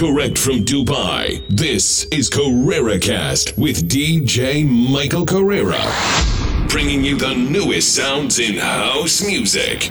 Direct from Dubai, this is Karrera Cast with DJ Michael Karrera. Bringing you the newest sounds in house music.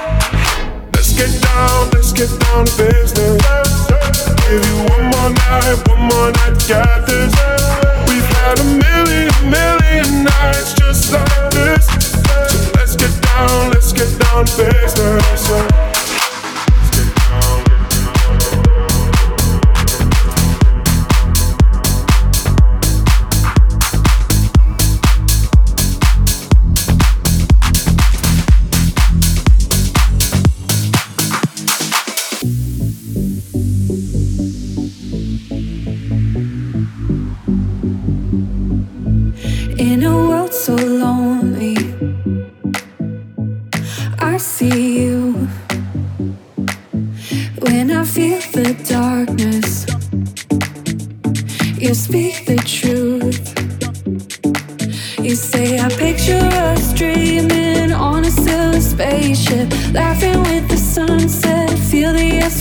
get down, let's get down to business. Give you one more night, one more night get this. We've had a million, million nights just like this. So let's get down, let's get down to business.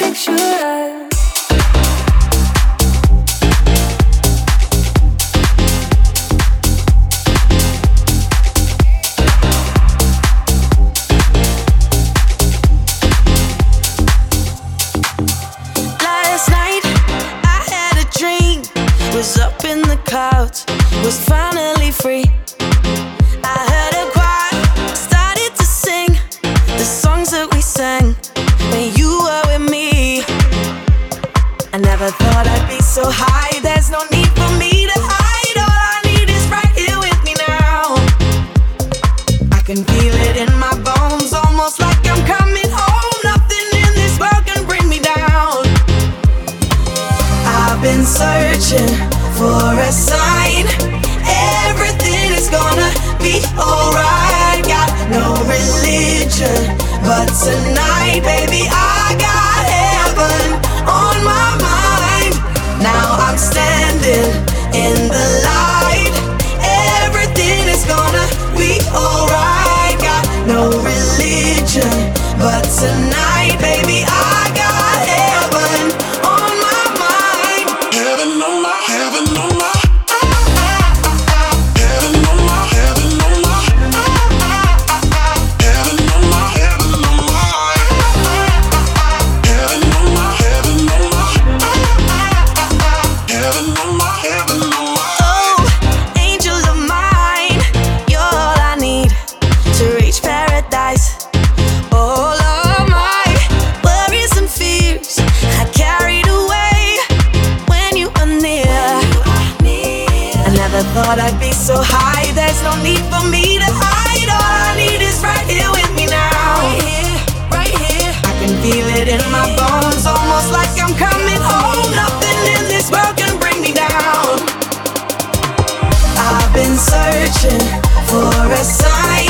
picture feel it in my bones, almost like I'm coming home. Nothing in this world can bring me down. I've been searching for a sign.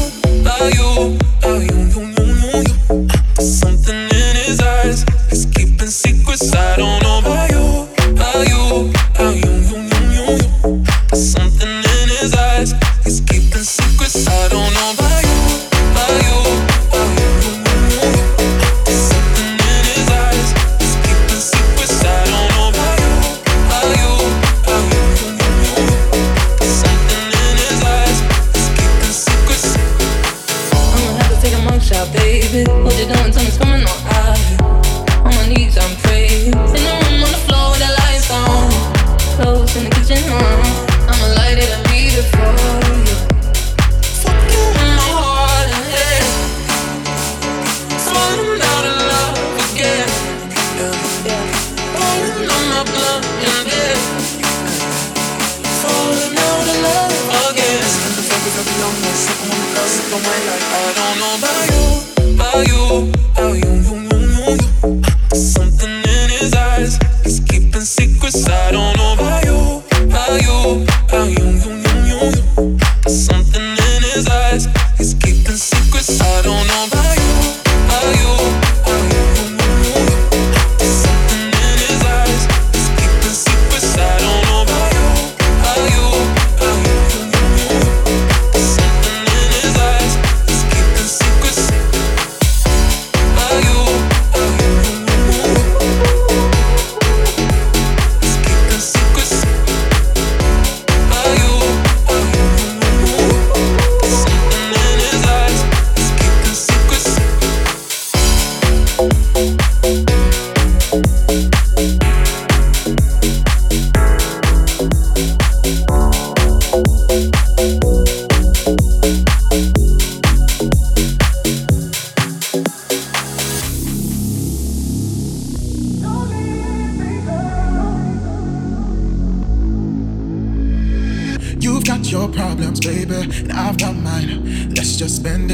you. Come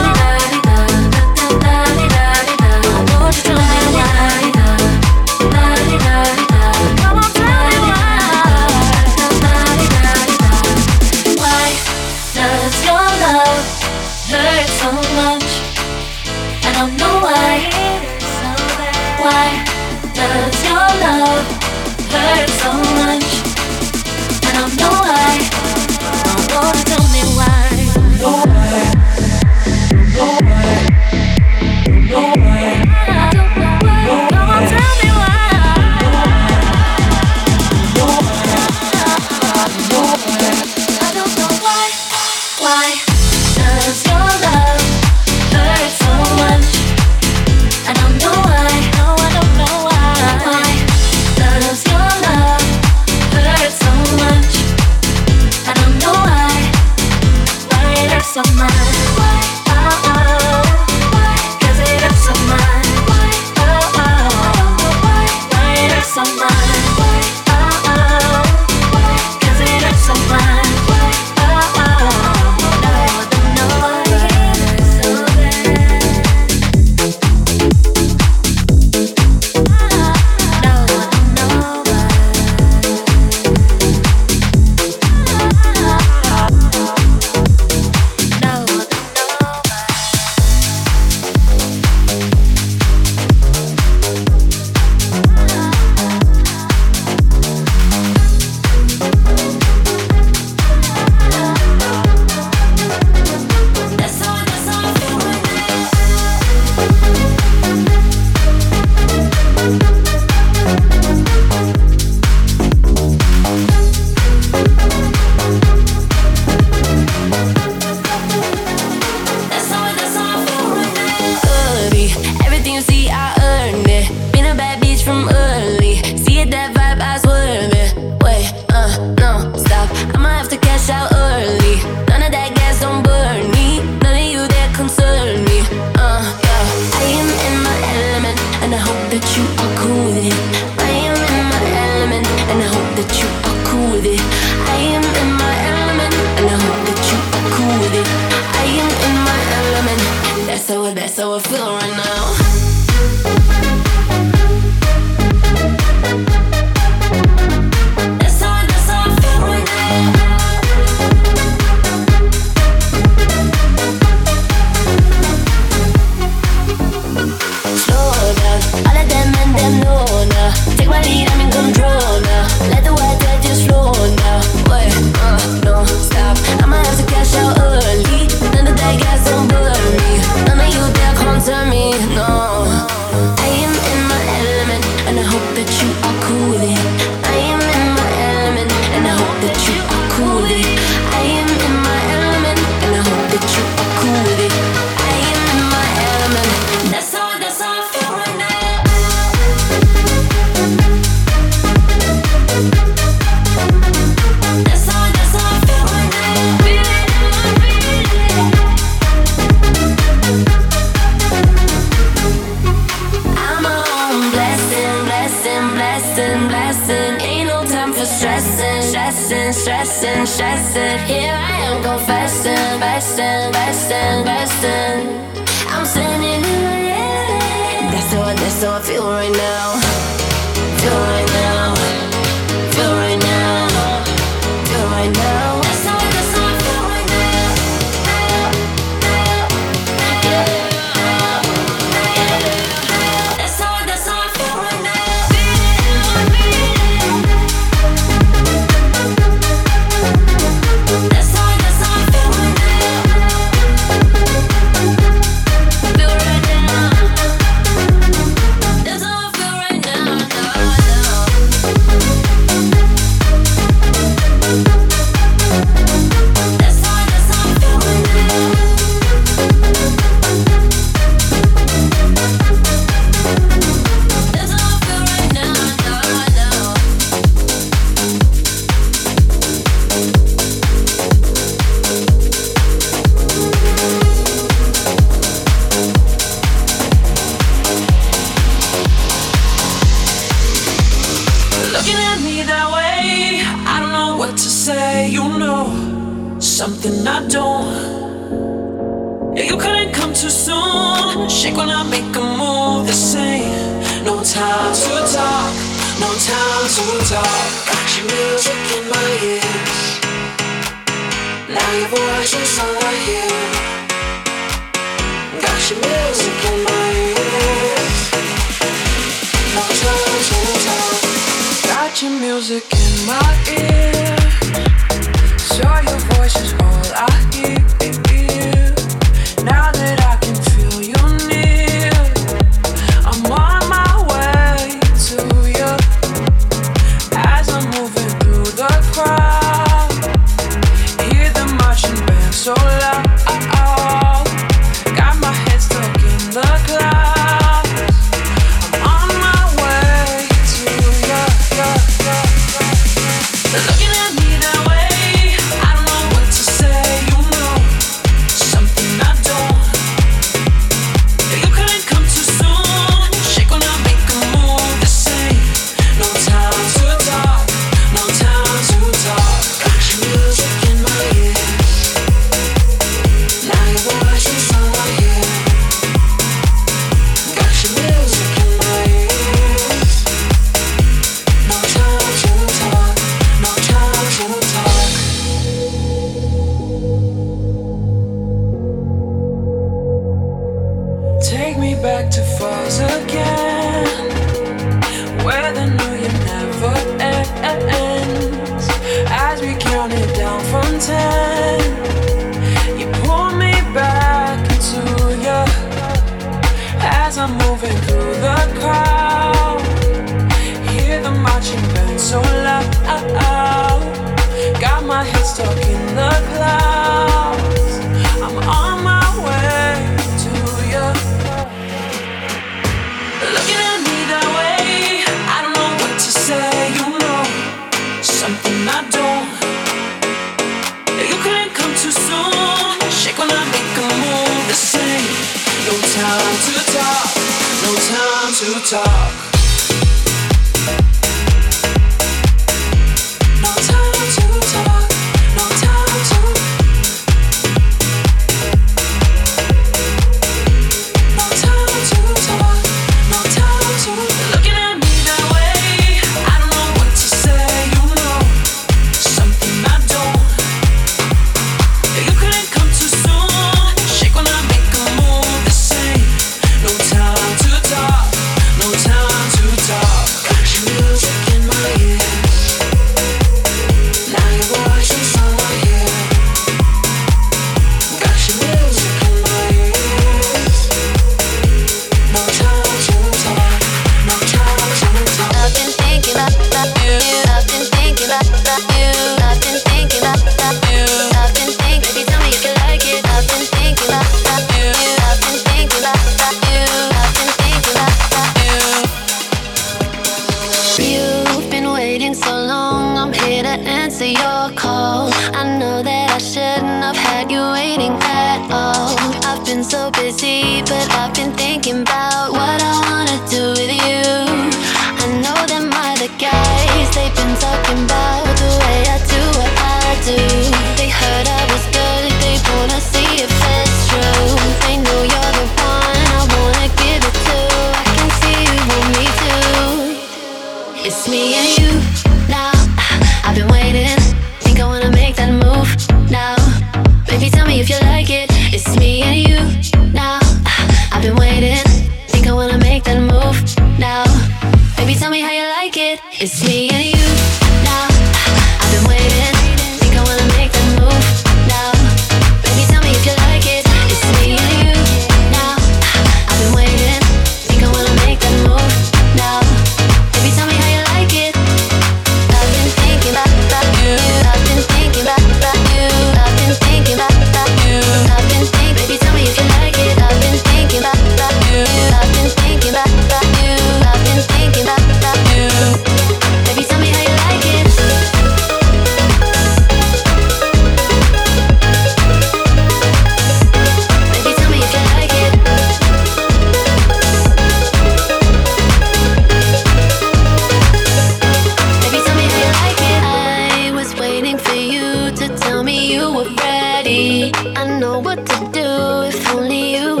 I know what to do if only you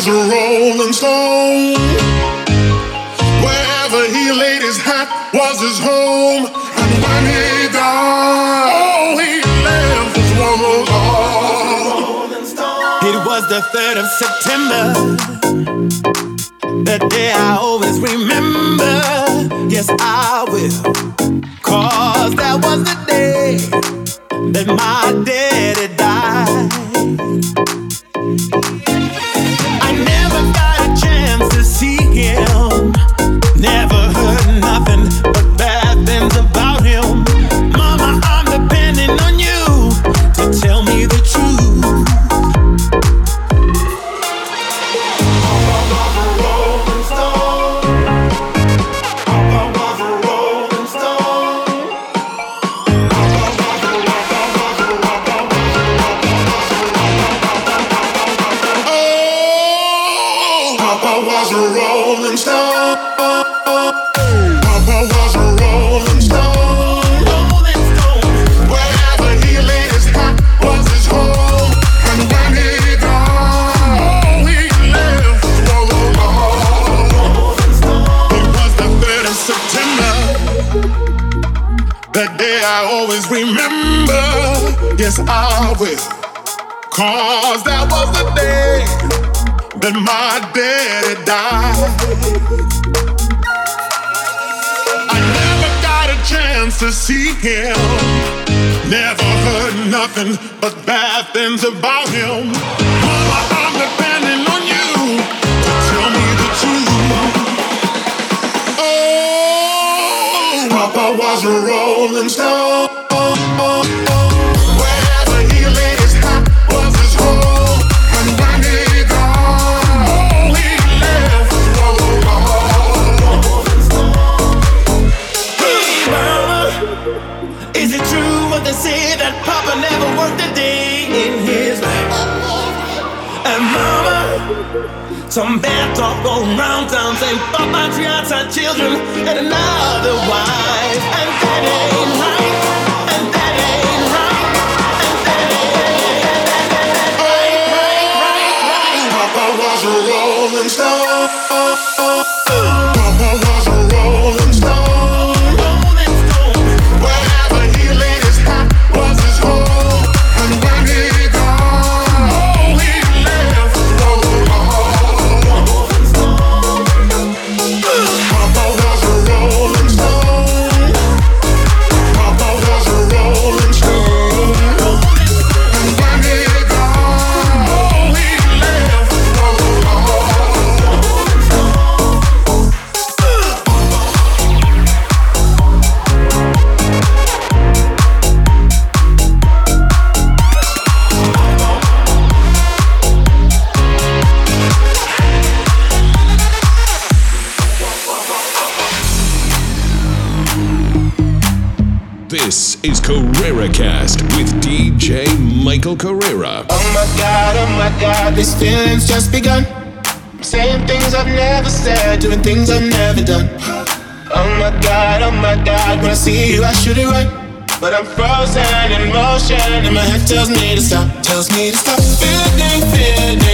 was a rolling stone. Wherever he laid his hat was his home. And when he died, all he left was one alone. It was the 3rd of September. That day I always remember. Yes, I will. Cause that was the day that my daddy him. Never heard nothing but bad things about him. Mama, I'm depending on you tell me the truth. Oh, Papa was a rolling stone. Some bad talk going round town saying Papa treats our children and another wife, and that ain't right. And that ain't right. And that ain't right, was a rolling stone. Michael Karrera. Oh my god, oh my god, this feeling's just begun. Saying things I've never said, doing things I've never done. Oh my god, oh my god, when I see you, I should it right. But I'm frozen in motion, and my head tells me to stop, tells me to stop. Feeling, feelings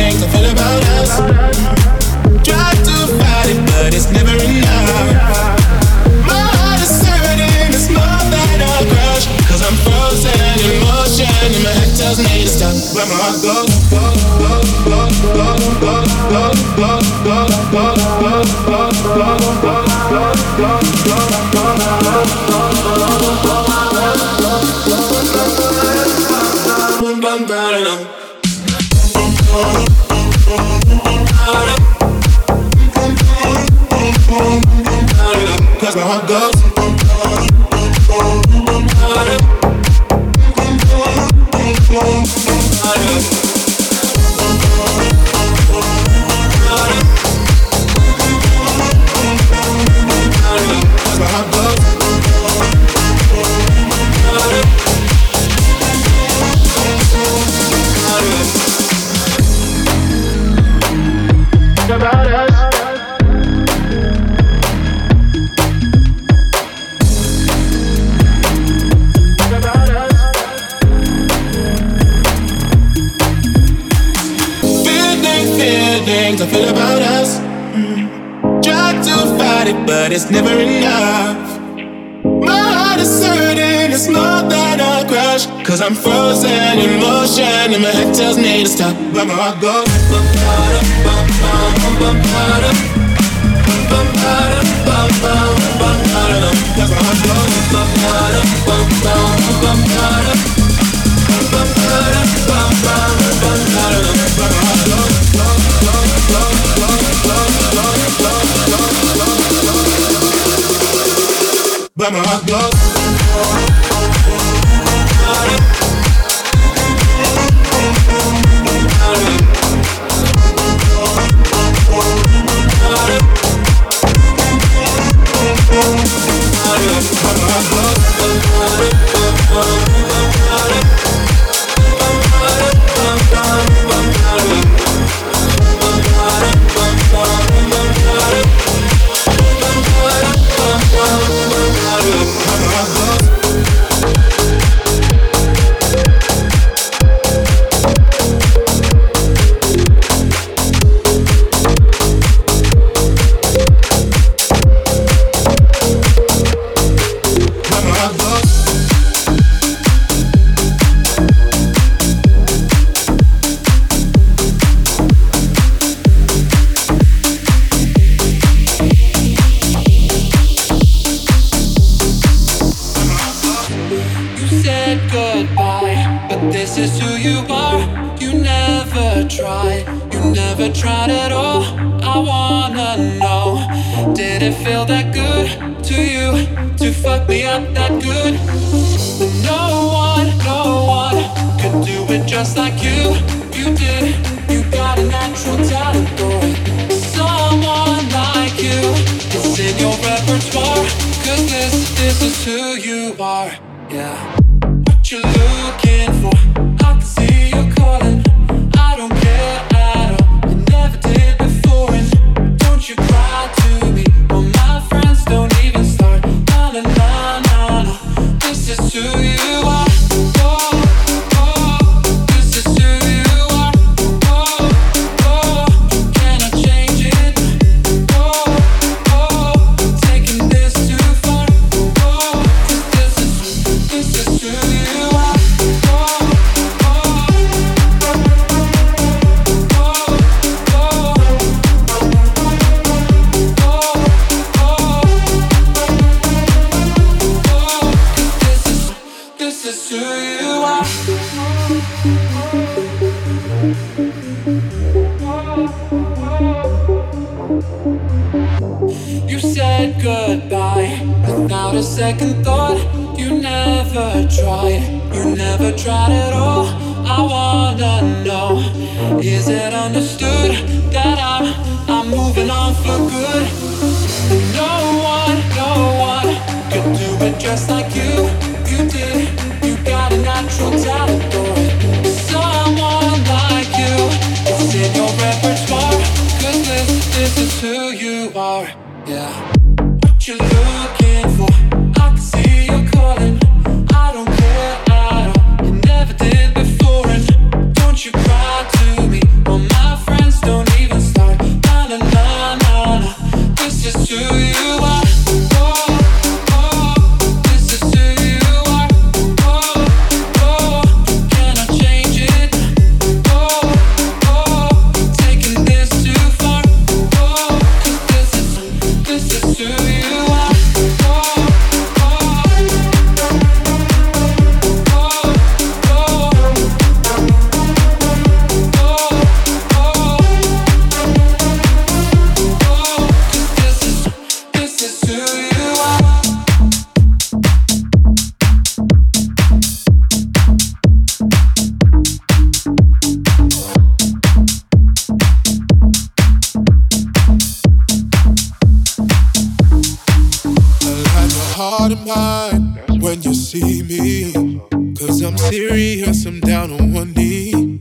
I'm down on one knee.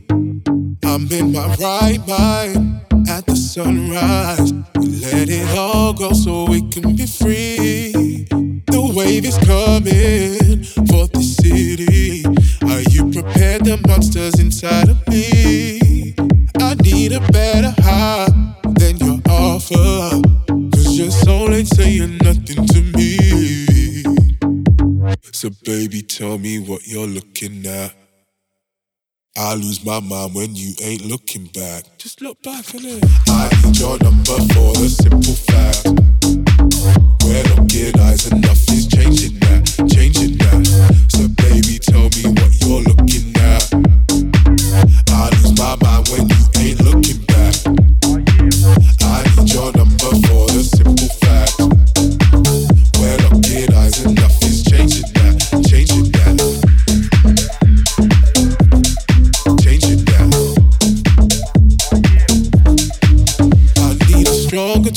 I'm in my right mind at the sunrise. We let it all go so we can be free. The wave is coming for the city. Are you prepared? The monsters inside of me. I need a better high than your offer. Cause your soul ain't saying nothing to me. So, baby, tell me what you're looking at. I lose my mind when you ain't looking back. Just look back at it. I need your number for the simple fact. We're looking eyes, enough is changing that, changing that. So baby, tell me what you're looking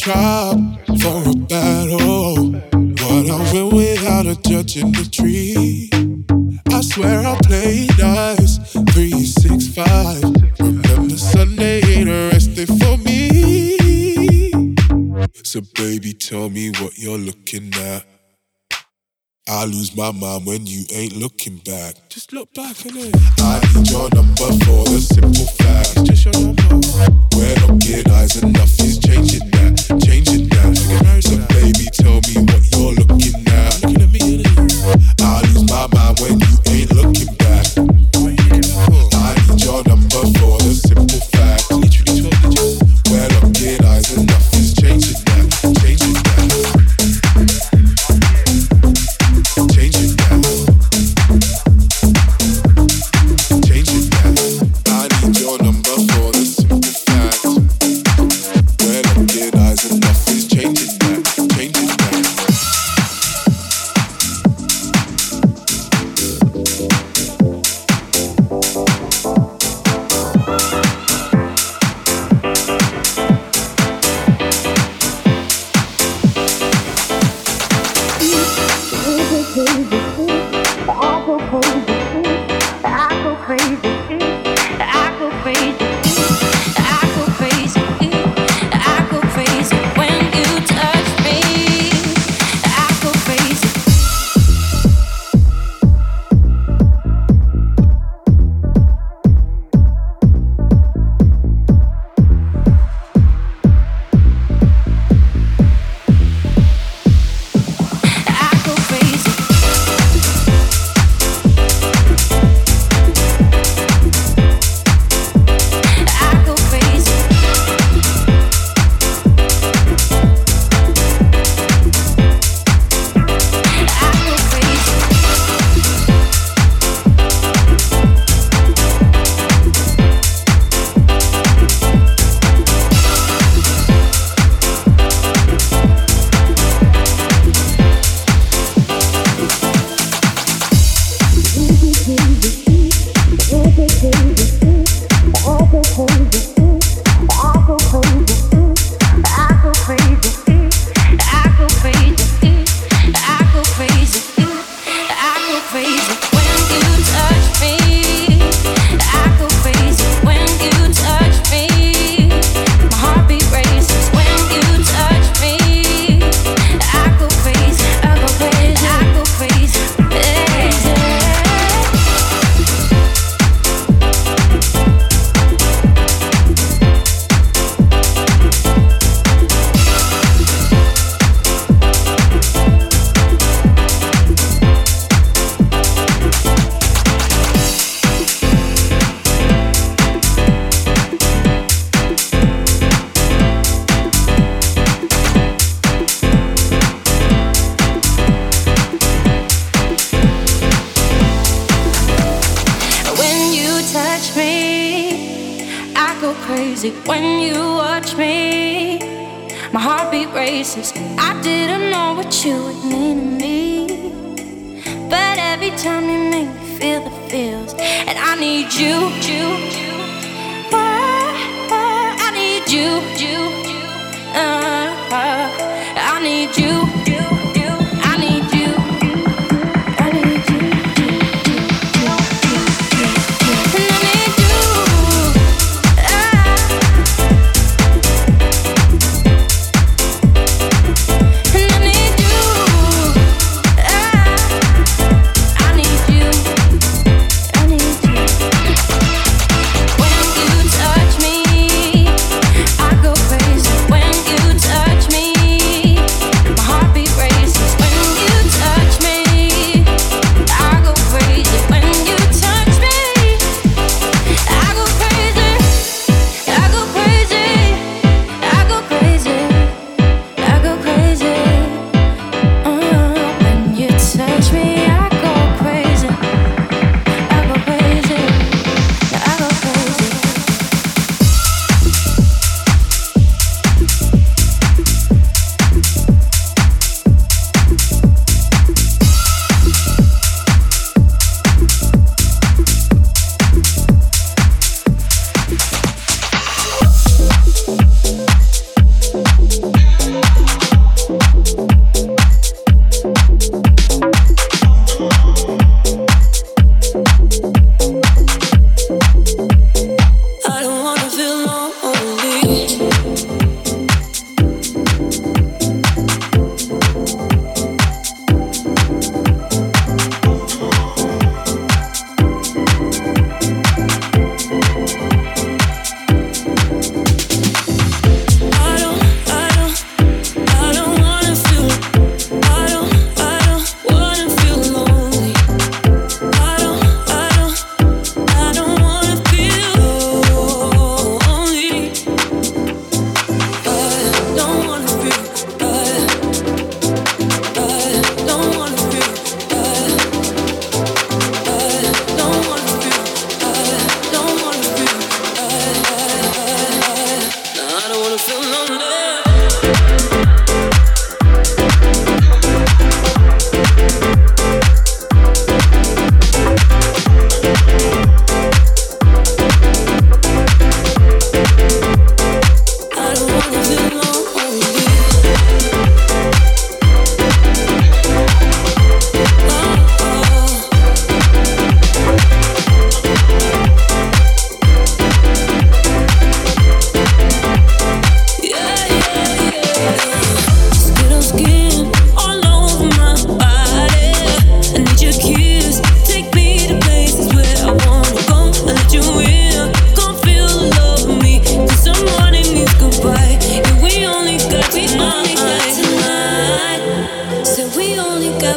tribe for a battle. What I win without a judge in the tree. I swear I play nice. Three, six, five. Remember Sunday ain't a rest day for me. So baby, tell me what you're looking at. I lose my mind when you ain't looking back. Just look back at it. I need your number for the simple fact. It's just your number. We're looking eyes, enough is changing that, changing that. So baby, tell me what you're looking at. Looking at me, I lose my mind when you ain't looking back.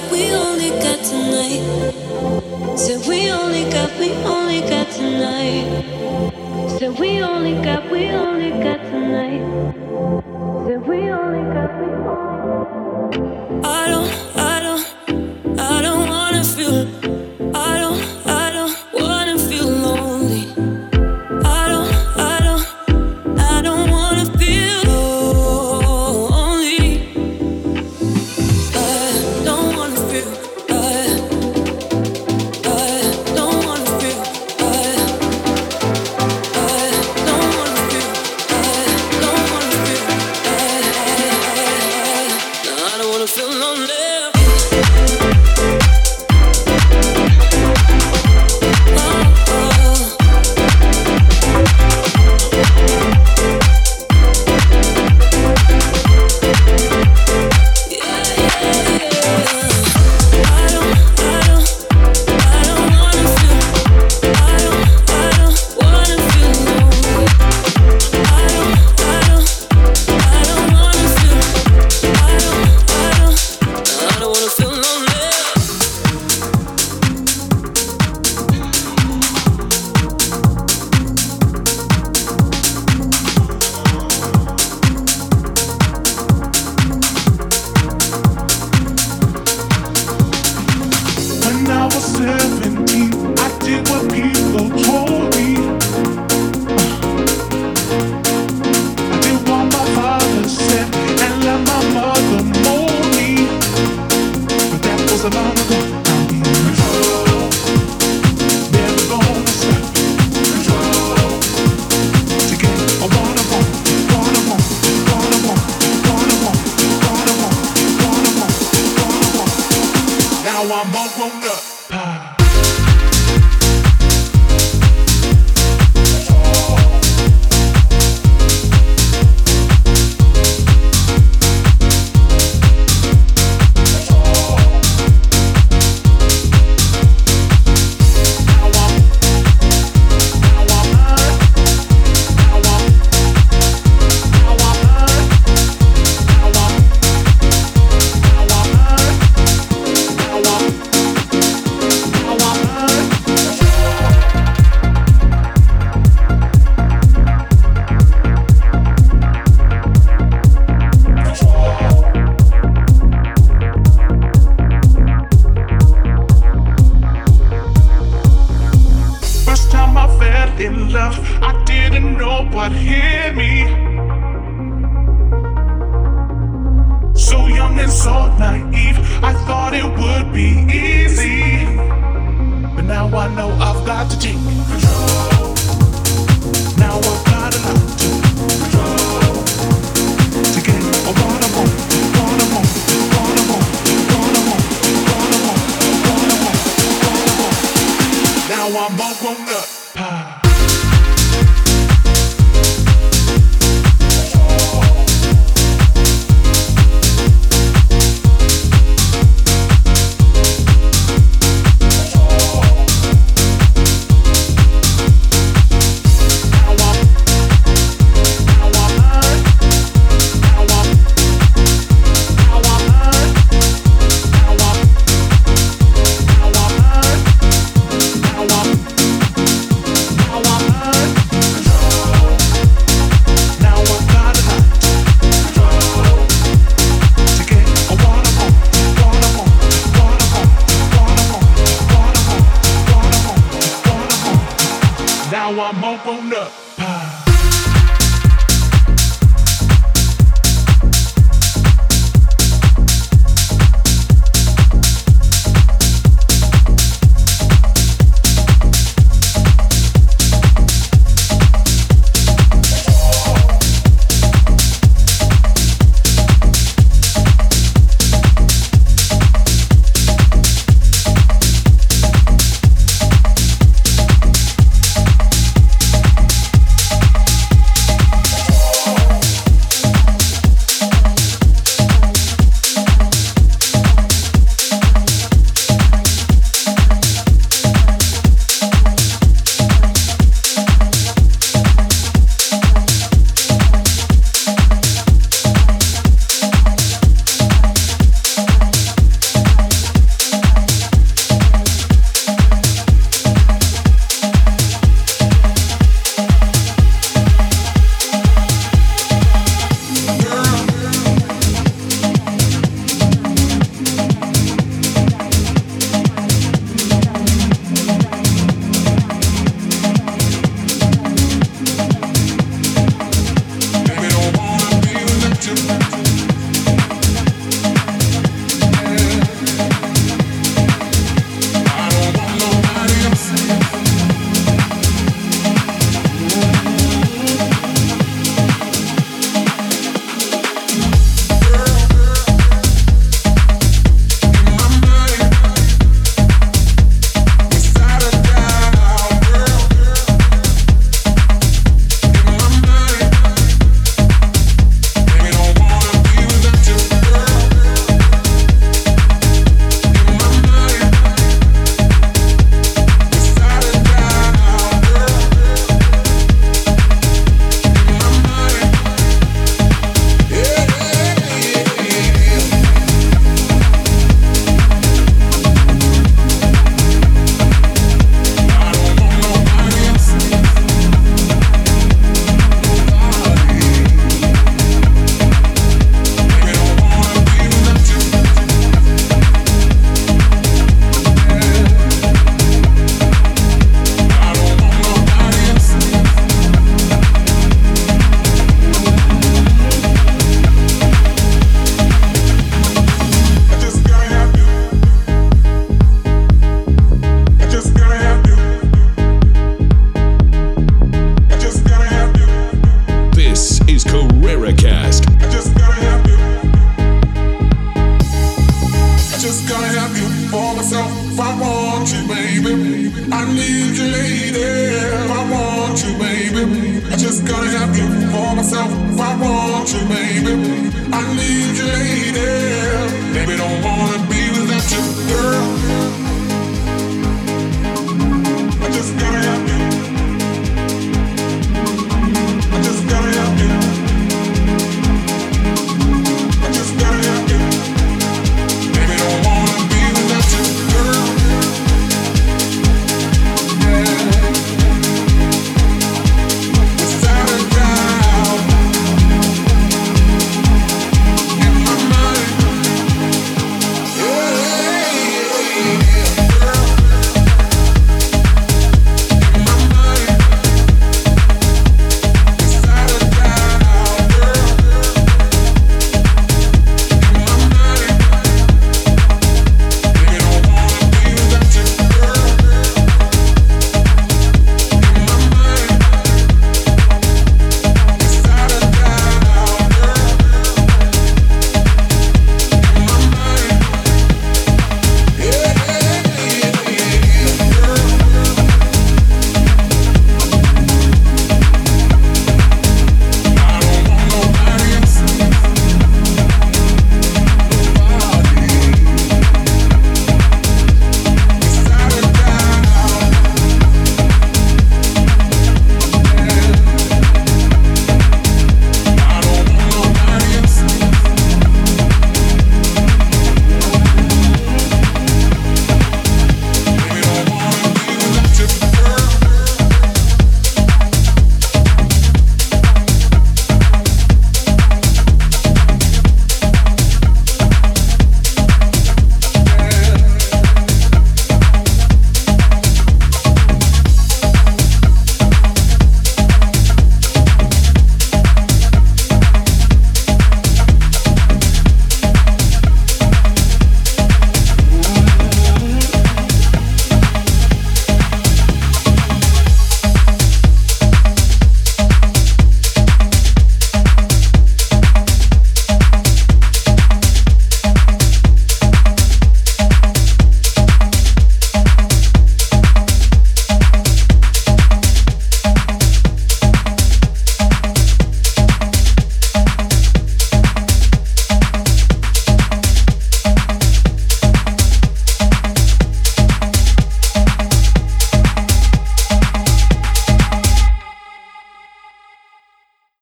got, we only got tonight. Said we only got, we only got tonight. Said we only got, we only got tonight. Said we only got, we only. I don't, I don't, I don't wanna feel now I'm all grown up. I'm up on up.